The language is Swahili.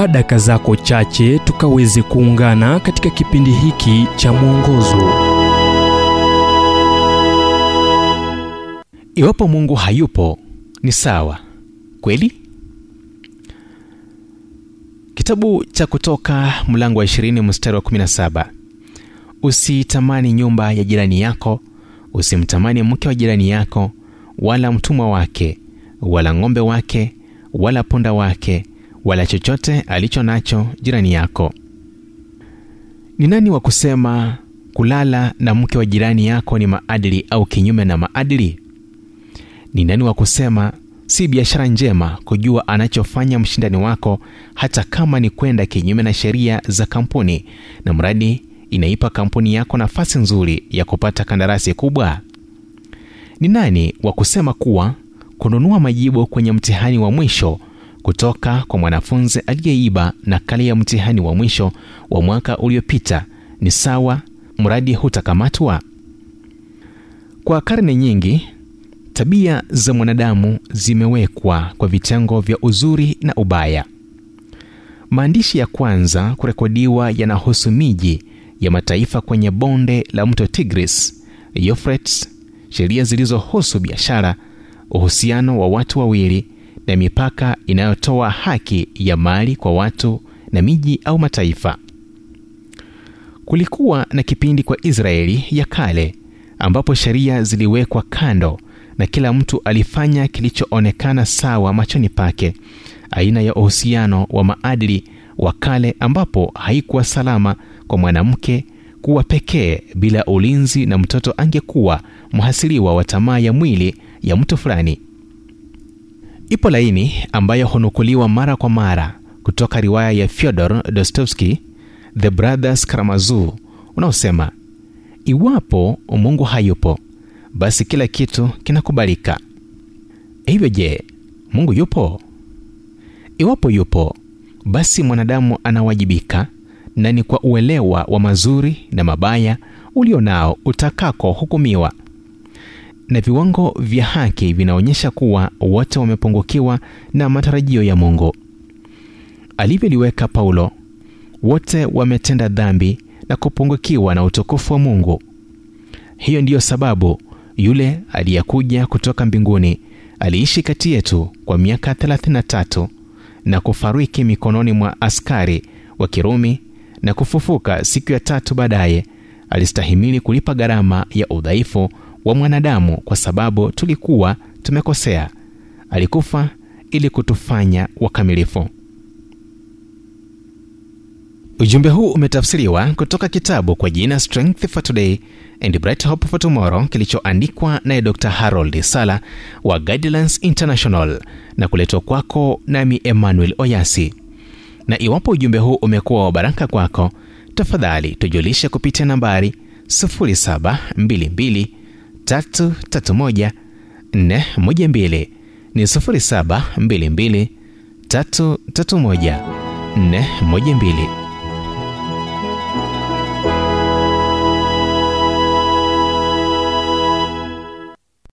chukua daka zako chache tukaweze kuungana katika kipindi hiki cha mwongozo. Iwapo mungu hayupo ni sawa kweli? Kitabu cha kutoka mlango wa 20 mstari wa 17 usitamani nyumba ya jirani yako usimtamani mke wa jirani yako wala mtumwa wake wala ng'ombe wake wala punda wake wala chochote alicho nacho jirani yako. Ni nani wa kusema kulala na mke wa jirani yako ni maadili au kinyume na maadili? Ni nani wa kusema si biashara njema kujua anachofanya mshindani wako hata kama ni kwenda kinyume na sheria za kampuni na mradi inaipa kampuni yako nafasi nzuri ya kupata kandarasi kubwa? Ni nani wa kusema kuwa kununua majibu kwenye mtihani wa mwisho kutoka kwa mwanafunzi aliyeiba nakala ya mtihani wa mwisho wa mwaka uliopita. Ni sawa mradi hutakamatwa? Kwa karne nyingi tabia za mwanadamu zimewekwa kwa vitengo vya uzuri na ubaya. Maandishi ya kwanza kurekodiwa yanahusu miji ya mataifa kwenye bonde la mto tigris euphrates sheria zilizohusu biashara uhusiano wa watu wawili na mipaka inayotoa haki ya mali kwa watu na miji au mataifa. Kulikuwa na kipindi kwa israeli ya kale ambapo sheria ziliwekwa kando na kila mtu alifanya kilichoonekana sawa machoni pake aina ya uhusiano wa maadili wa kale ambapo haikuwa salama kwa mwanamke kuwa pekee bila ulinzi na mtoto angekuwa mhasiliwa wa tamaa ya mwili ya mtu fulani ipo laini ambayo hunukuliwa mara kwa mara kutoka riwaya ya fyodor dostovski the brothers karamazu unaosema iwapo mungu hayupo basi kila kitu kinakubalika. Hivyo je mungu yupo? Iwapo yupo basi mwanadamu anawajibika na ni kwa uelewa wa mazuri na mabaya ulio nao utakako hukumiwa na viwango vya haki vinaonyesha kuwa wote wamepungukiwa na matarajio ya mungu. Alivyoliweka paulo wote wametenda dhambi na kupungukiwa na utukufu wa mungu. Hiyo ndiyo sababu yule aliyekuja kutoka mbinguni aliishi kati yetu kwa miaka 33 na kufariki mikononi mwa askari wa kirumi na kufufuka siku ya tatu baadaye alistahimili kulipa gharama ya udhaifu wa mwanadamu kwa sababu tulikuwa tumekosea. Alikufa ili kutufanya wakamilifu. Ujumbe huu umetafsiriwa kutoka kitabu kwa jina strength for today and bright hope for tomorrow kilichoandikwa naye dr harold sala wa guidelines international na kuletwa kwako nami emmanuel oyasi. Na iwapo ujumbe huu umekuwa wa baraka kwako tafadhali tujulishe kupitia nambari 722 331 412 ni 722 331 412